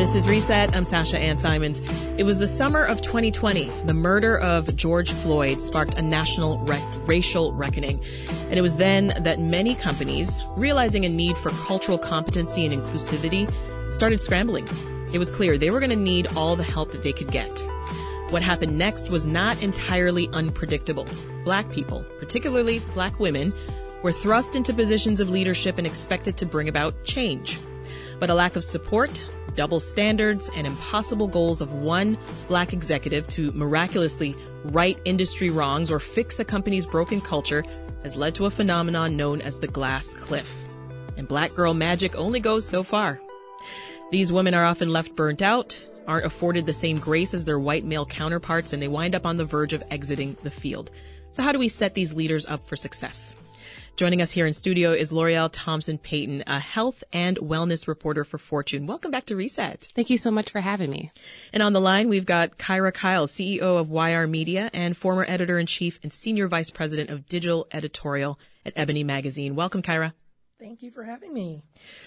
This is Reset. I'm Sasha Ann Simons. It was the summer of 2020. The murder of George Floyd sparked a national rec- racial reckoning. And it was then that many companies, realizing a need for cultural competency and inclusivity, started scrambling. It was clear they were going to need all the help that they could get. What happened next was not entirely unpredictable. Black people, particularly black women, were thrust into positions of leadership and expected to bring about change. But a lack of support, double standards, and impossible goals of one black executive to miraculously right industry wrongs or fix a company's broken culture has led to a phenomenon known as the glass cliff. And black girl magic only goes so far. These women are often left burnt out, aren't afforded the same grace as their white male counterparts, and they wind up on the verge of exiting the field. So how do we set these leaders up for success? Joining us here in studio is L'Oreal Thompson Payton, a health and wellness reporter for Fortune. Welcome back to Reset. Thank you so much for having me. And on the line, we've got Kyra Kyles, CEO of YR Media and former editor in chief and senior vice president of digital editorial at Ebony Magazine. Welcome, Kyra. Thank you for having me.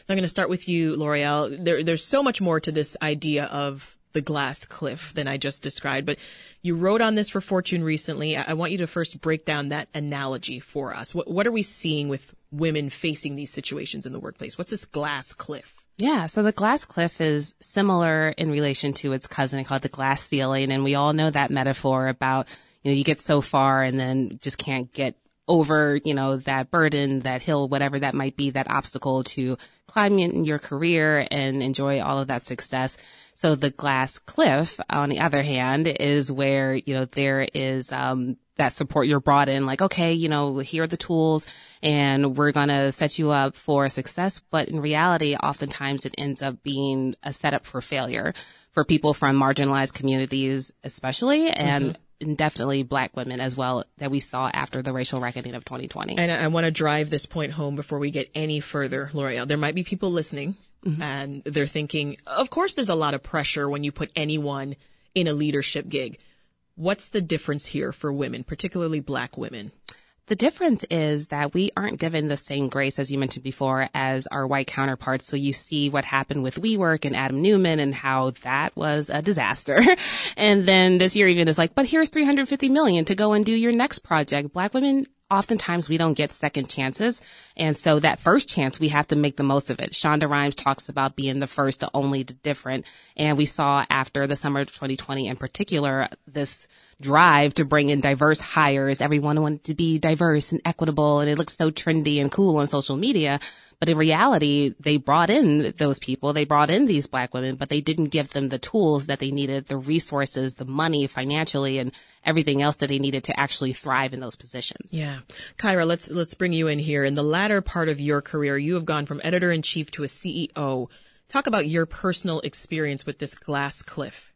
So I'm going to start with you, L'Oreal. There, there's so much more to this idea of the glass cliff than I just described. But you wrote on this for Fortune recently. I want you to first break down that analogy for us. What, what are we seeing with women facing these situations in the workplace? What's this glass cliff? Yeah, so the glass cliff is similar in relation to its cousin called the glass ceiling. And we all know that metaphor about, you know, you get so far and then just can't get over, you know, that burden, that hill, whatever that might be, that obstacle to climb in your career and enjoy all of that success. So the glass cliff, on the other hand, is where, you know, there is, um, that support you're brought in, like, okay, you know, here are the tools and we're going to set you up for success. But in reality, oftentimes it ends up being a setup for failure for people from marginalized communities, especially. And mm-hmm and definitely black women as well that we saw after the racial reckoning of 2020. And I, want to drive this point home before we get any further, L'Oreal. There might be people listening mm-hmm. and they're thinking, of course there's a lot of pressure when you put anyone in a leadership gig. What's the difference here for women, particularly black women? The difference is that we aren't given the same grace, as you mentioned before, as our white counterparts. So you see what happened with WeWork and Adam Neumann and how that was a disaster. and then this year even is like, but here's 350 million to go and do your next project. Black women oftentimes we don't get second chances. And so that first chance, we have to make the most of it. Shonda Rhimes talks about being the first, the only, the different. And we saw after the summer of 2020 in particular, this drive to bring in diverse hires. Everyone wanted to be diverse and equitable and it looks so trendy and cool on social media. But in reality, they brought in those people. They brought in these black women, but they didn't give them the tools that they needed, the resources, the money financially and everything else that they needed to actually thrive in those positions. Yeah. Kyra, let's, let's bring you in here. In the latter part of your career, you have gone from editor in chief to a CEO. Talk about your personal experience with this glass cliff.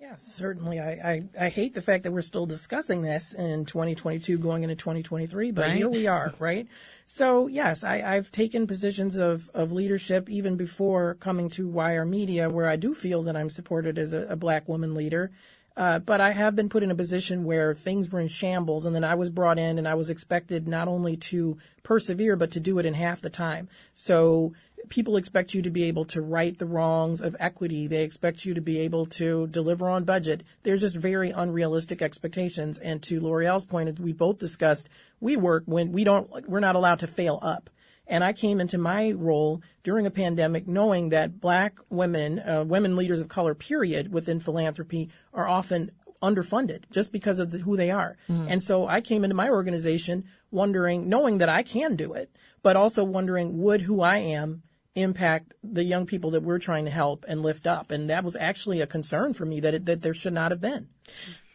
Yes, certainly. I, I, I, hate the fact that we're still discussing this in 2022 going into 2023, but right? here we are, right? So yes, I, I've taken positions of, of leadership even before coming to YR Media where I do feel that I'm supported as a, a black woman leader. Uh, but I have been put in a position where things were in shambles, and then I was brought in, and I was expected not only to persevere, but to do it in half the time. So people expect you to be able to right the wrongs of equity. They expect you to be able to deliver on budget. They're just very unrealistic expectations. And to L'Oreal's point, as we both discussed, we work when we don't, we're not allowed to fail up. And I came into my role during a pandemic knowing that black women, uh, women leaders of color, period, within philanthropy are often underfunded just because of the, who they are. Mm. And so I came into my organization wondering, knowing that I can do it, but also wondering, would who I am impact the young people that we're trying to help and lift up. And that was actually a concern for me that it, that there should not have been.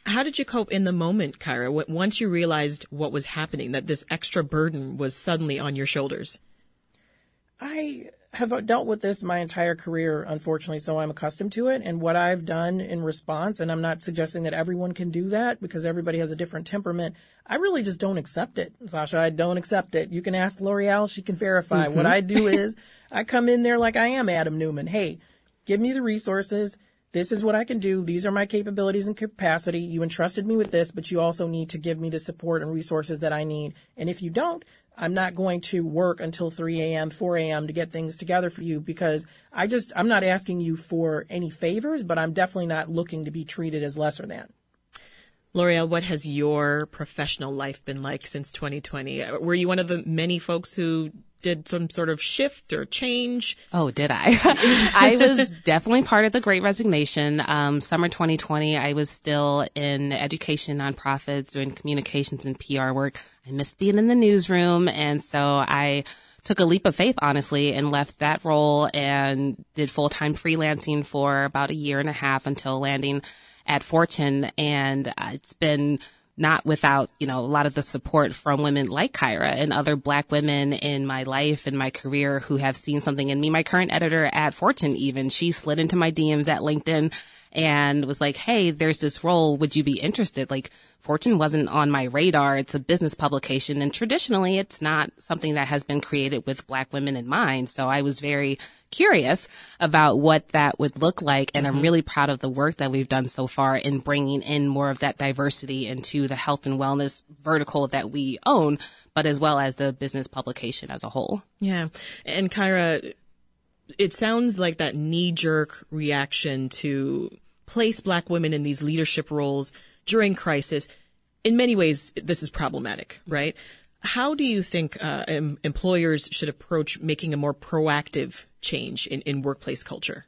How did you cope in the moment, Kyra, once you realized what was happening, that this extra burden was suddenly on your shoulders? I have dealt with this my entire career, unfortunately, so I'm accustomed to it. And what I've done in response, and I'm not suggesting that everyone can do that because everybody has a different temperament. I really just don't accept it, Sasha. I don't accept it. You can ask L'Oreal; she can verify. Mm-hmm. What I do is I come in there like I am Adam Neumann. Hey, give me the resources. this is what I can do. These are my capabilities and capacity. You entrusted me with this, but you also need to give me the support and resources that I need. And if you don't, I'm not going to work until 3 a.m., 4 a.m. to get things together for you because I just, I'm not asking you for any favors, but I'm definitely not looking to be treated as lesser than. L'Oreal, what has your professional life been like since 2020? Were you one of the many folks who did some sort of shift or change? Oh, did I? I was definitely part of the great resignation. Um, summer 2020, I was still in education nonprofits doing communications and PR work. I missed being in the newsroom. And so I took a leap of faith, honestly, and left that role and did full time freelancing for about a year and a half until landing at Fortune. And uh, it's been not without, you know, a lot of the support from women like Kyra and other black women in my life and my career who have seen something in me. My current editor at Fortune, even, she slid into my DMs at LinkedIn and was like, Hey, there's this role. Would you be interested? Like, Fortune wasn't on my radar. It's a business publication and traditionally it's not something that has been created with black women in mind. So I was very curious about what that would look like. And mm-hmm. I'm really proud of the work that we've done so far in bringing in more of that diversity into the health and wellness vertical that we own, but as well as the business publication as a whole. Yeah. And Kyra, it sounds like that knee jerk reaction to place black women in these leadership roles during crisis, in many ways, this is problematic, right? How do you think uh, em- employers should approach making a more proactive change in, in workplace culture?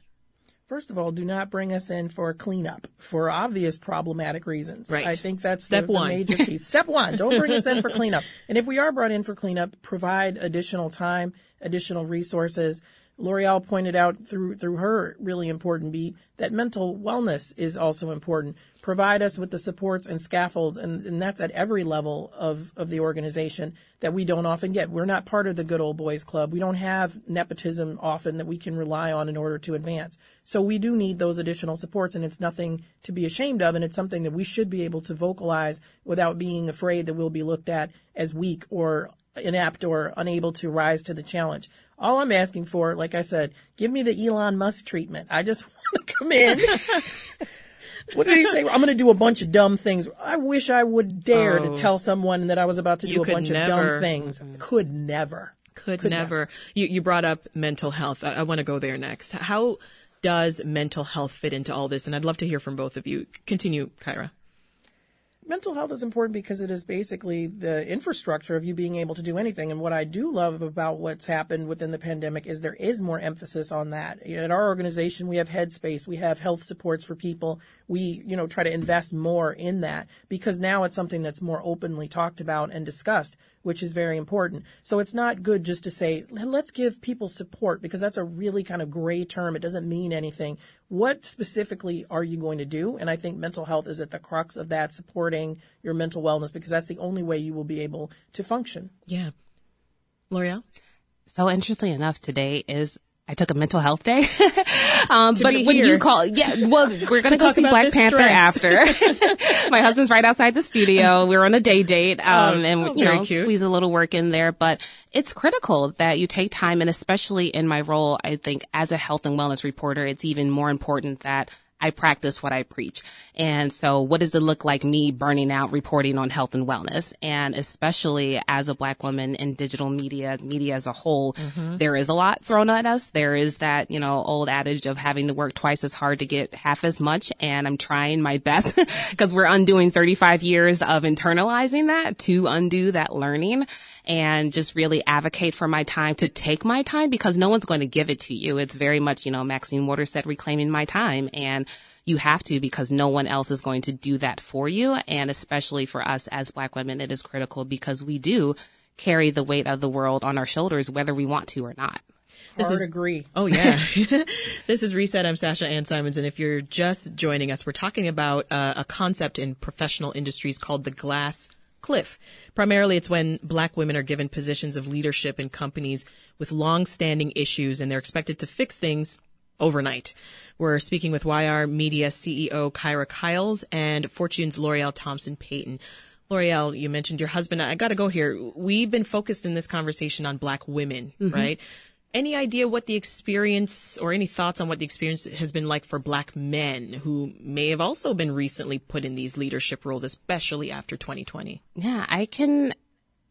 First of all, do not bring us in for a cleanup for obvious problematic reasons. Right. I think that's Step the, one. the major piece. Step one, don't bring us in for cleanup. And if we are brought in for cleanup, provide additional time, additional resources, L'Oreal pointed out through through her really important beat that mental wellness is also important. Provide us with the supports and scaffolds, and, and that's at every level of, of the organization that we don't often get. We're not part of the good old boys club. We don't have nepotism often that we can rely on in order to advance. So we do need those additional supports, and it's nothing to be ashamed of, and it's something that we should be able to vocalize without being afraid that we'll be looked at as weak or inept or unable to rise to the challenge. All I'm asking for, like I said, give me the Elon Musk treatment. I just want to come in. what did he say? I'm going to do a bunch of dumb things. I wish I would dare oh, to tell someone that I was about to do a bunch never. of dumb things. Mm. Could never. Could, could never. never. You, you brought up mental health. I, I want to go there next. How does mental health fit into all this? And I'd love to hear from both of you. Continue, Kyra mental health is important because it is basically the infrastructure of you being able to do anything. And what I do love about what's happened within the pandemic is there is more emphasis on that. At our organization, we have Headspace, we have health supports for people. We, you know, try to invest more in that because now it's something that's more openly talked about and discussed which is very important. So it's not good just to say, let's give people support because that's a really kind of gray term. It doesn't mean anything. What specifically are you going to do? And I think mental health is at the crux of that, supporting your mental wellness because that's the only way you will be able to function. Yeah. L'Oreal? So interestingly enough, today is I took a mental health day. um, but when you call, yeah, well, we're going to go see Black Panther stress. after. My husband's right outside the studio. We're on a day date, um, oh, and oh, you know, cute. squeeze a little work in there. But it's critical that you take time, and especially in my role, I think as a health and wellness reporter, it's even more important that I practice what I preach. And so what does it look like me burning out reporting on health and wellness? And especially as a black woman in digital media, media as a whole, mm-hmm. there is a lot thrown at us. There is that, you know, old adage of having to work twice as hard to get half as much. And I'm trying my best because we're undoing 35 years of internalizing that to undo that learning and just really advocate for my time to take my time because no one's going to give it to you. It's very much, you know, Maxine Waters said, reclaiming my time and you have to because no one else is going to do that for you. And especially for us as black women, it is critical because we do carry the weight of the world on our shoulders, whether we want to or not. This Hard is agree. Oh yeah. this is Reset. I'm Sasha Ann Simons, and if you're just joining us, we're talking about uh, a concept in professional industries called the glass cliff. Primarily, it's when black women are given positions of leadership in companies with long-standing issues and they're expected to fix things overnight. We're speaking with YR Media CEO Kyra Kyles and Fortune's L'Oreal Thompson Payton. L'Oreal, you mentioned your husband. I got to go here. We've been focused in this conversation on black women, mm-hmm. right? any idea what the experience or any thoughts on what the experience has been like for black men who may have also been recently put in these leadership roles, especially after 2020? Yeah, I can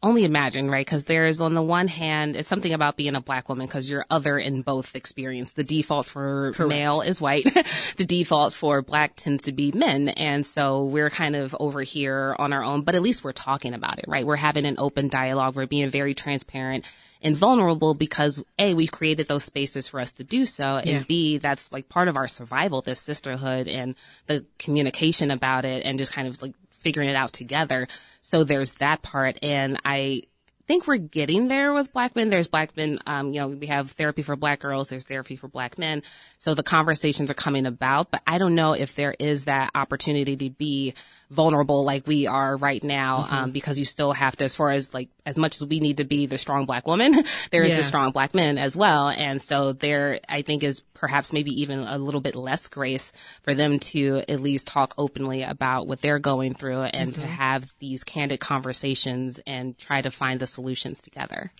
only imagine, right? Because there's on the one hand, it's something about being a black woman because you're other in both experience. The default for Correct. male is white. the default for black tends to be men. And so we're kind of over here on our own, but at least we're talking about it, right? We're having an open dialogue. We're being very transparent and vulnerable because A, we've created those spaces for us to do so. And yeah. B, that's like part of our survival, this sisterhood and the communication about it and just kind of like figuring it out together. So there's that part. And I, think we're getting there with black men. There's black men, um, you know, we have therapy for black girls. There's therapy for black men. So the conversations are coming about, but I don't know if there is that opportunity to be vulnerable like we are right now, mm-hmm. um, because you still have to, as far as like, as much as we need to be the strong black woman, there is yeah. the strong black men as well. And so there, I think is perhaps maybe even a little bit less grace for them to at least talk openly about what they're going through and mm-hmm. to have these candid conversations and try to find the solutions together.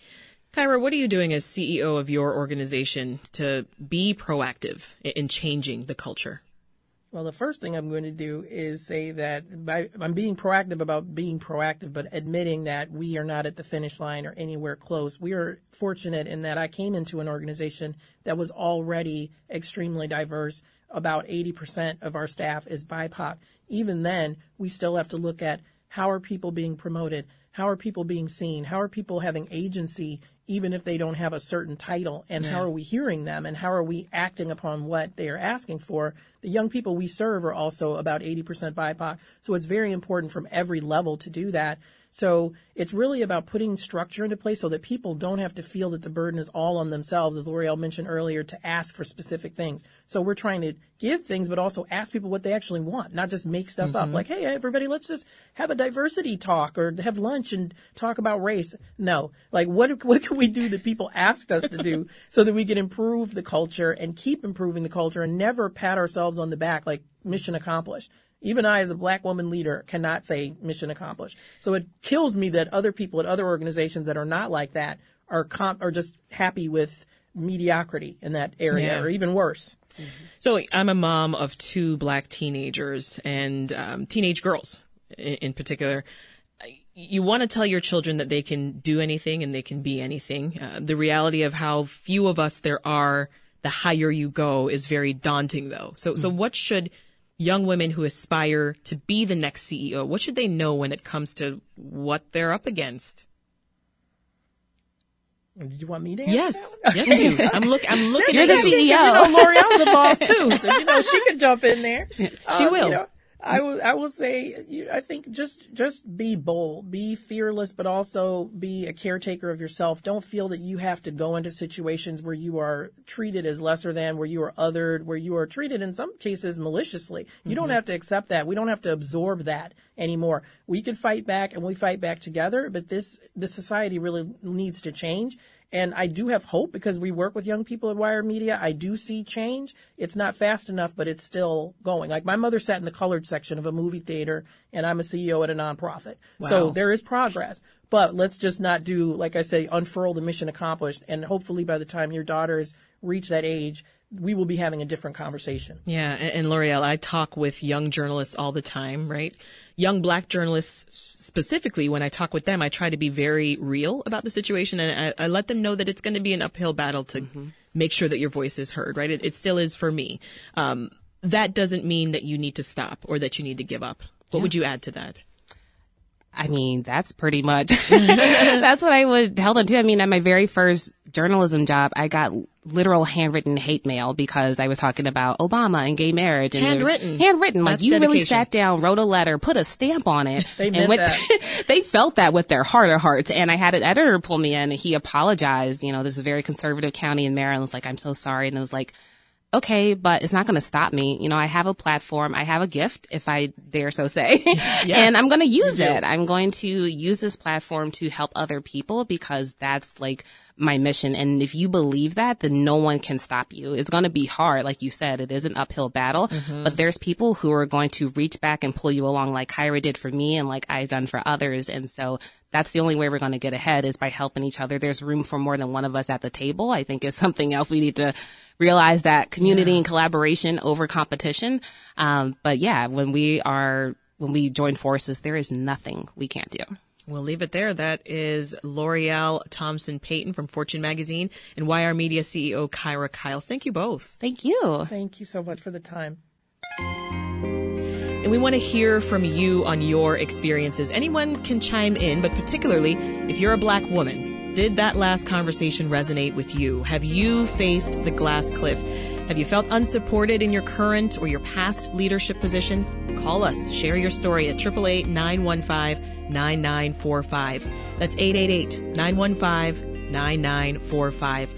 Kyra, what are you doing as CEO of your organization to be proactive in changing the culture? Well, the first thing I'm going to do is say that by, I'm being proactive about being proactive, but admitting that we are not at the finish line or anywhere close. We are fortunate in that I came into an organization that was already extremely diverse. About 80% of our staff is BIPOC. Even then, we still have to look at how are people being promoted? How are people being seen? How are people having agency even if they don't have a certain title and yeah. how are we hearing them and how are we acting upon what they are asking for the young people we serve are also about 80% bipoc so it's very important from every level to do that so it's really about putting structure into place so that people don't have to feel that the burden is all on themselves, as L'Oreal mentioned earlier, to ask for specific things. So we're trying to give things, but also ask people what they actually want, not just make stuff mm-hmm. up. Like, hey, everybody, let's just have a diversity talk or have lunch and talk about race. No, like what what can we do that people asked us to do so that we can improve the culture and keep improving the culture and never pat ourselves on the back like mission accomplished. Even I, as a black woman leader, cannot say mission accomplished. So it kills me that other people at other organizations that are not like that are comp- are just happy with mediocrity in that area, yeah. or even worse. Mm-hmm. So I'm a mom of two black teenagers and um, teenage girls in, in particular. You want to tell your children that they can do anything and they can be anything. Uh, the reality of how few of us there are, the higher you go, is very daunting, though. So, mm-hmm. so what should young women who aspire to be the next CEO? What should they know when it comes to what they're up against? Did you want me to answer yes. Yes, you. I'm look. I'm looking. You're the CEO. You know, L'Oreal's a boss too, so you know she could jump in there. She um, will. You know, I will. I will say. I think just just be bold, be fearless, but also be a caretaker of yourself. Don't feel that you have to go into situations where you are treated as lesser than, where you are othered, where you are treated in some cases maliciously. You mm-hmm. don't have to accept that. We don't have to absorb that anymore. We can fight back, and we fight back together. But this this society really needs to change. And I do have hope because we work with young people at YR Media. I do see change. It's not fast enough, but it's still going. Like my mother sat in the colored section of a movie theater and I'm a CEO at a nonprofit. Wow. So there is progress. But let's just not do, like I say, unfurl the mission accomplished. And hopefully by the time your daughters reach that age, we will be having a different conversation. Yeah. And, and L'Oreal, I talk with young journalists all the time, right? Young black journalists specifically, when I talk with them, I try to be very real about the situation and I, I let them know that it's going to be an uphill battle to mm-hmm. make sure that your voice is heard, right? It, it still is for me. Um, that doesn't mean that you need to stop or that you need to give up. What yeah. would you add to that? I mean, that's pretty much, that's what I would tell them too. I mean, at my very first journalism job, I got literal handwritten hate mail because I was talking about Obama and gay marriage. And handwritten. Handwritten. Like you dedication. really sat down, wrote a letter, put a stamp on it. they meant went, that. they felt that with their heart of hearts. And I had an editor pull me in and he apologized. You know, this is a very conservative county in Maryland. It's like, I'm so sorry. And it was like, okay, but it's not going to stop me. You know, I have a platform. I have a gift, if I dare so say, yes, and I'm going to use it. I'm going to use this platform to help other people because that's like my mission. And if you believe that, then no one can stop you. It's going to be hard. Like you said, it is an uphill battle, mm-hmm. but there's people who are going to reach back and pull you along like Kyra did for me and like I've done for others. And so that's the only way we're going to get ahead is by helping each other. There's room for more than one of us at the table. I think is something else we need to realize that community yeah. and collaboration over competition. Um, but yeah, when we are, when we join forces, there is nothing we can't do. We'll leave it there. That is L'Oreal Thompson Payton from Fortune Magazine and YR Media CEO Kyra Kyles. Thank you both. Thank you. Thank you so much for the time. And we want to hear from you on your experiences. Anyone can chime in, but particularly if you're a black woman, did that last conversation resonate with you? Have you faced the glass cliff? Have you felt unsupported in your current or your past leadership position? Call us. Share your story at 888 915 9945. That's 888 915 9945.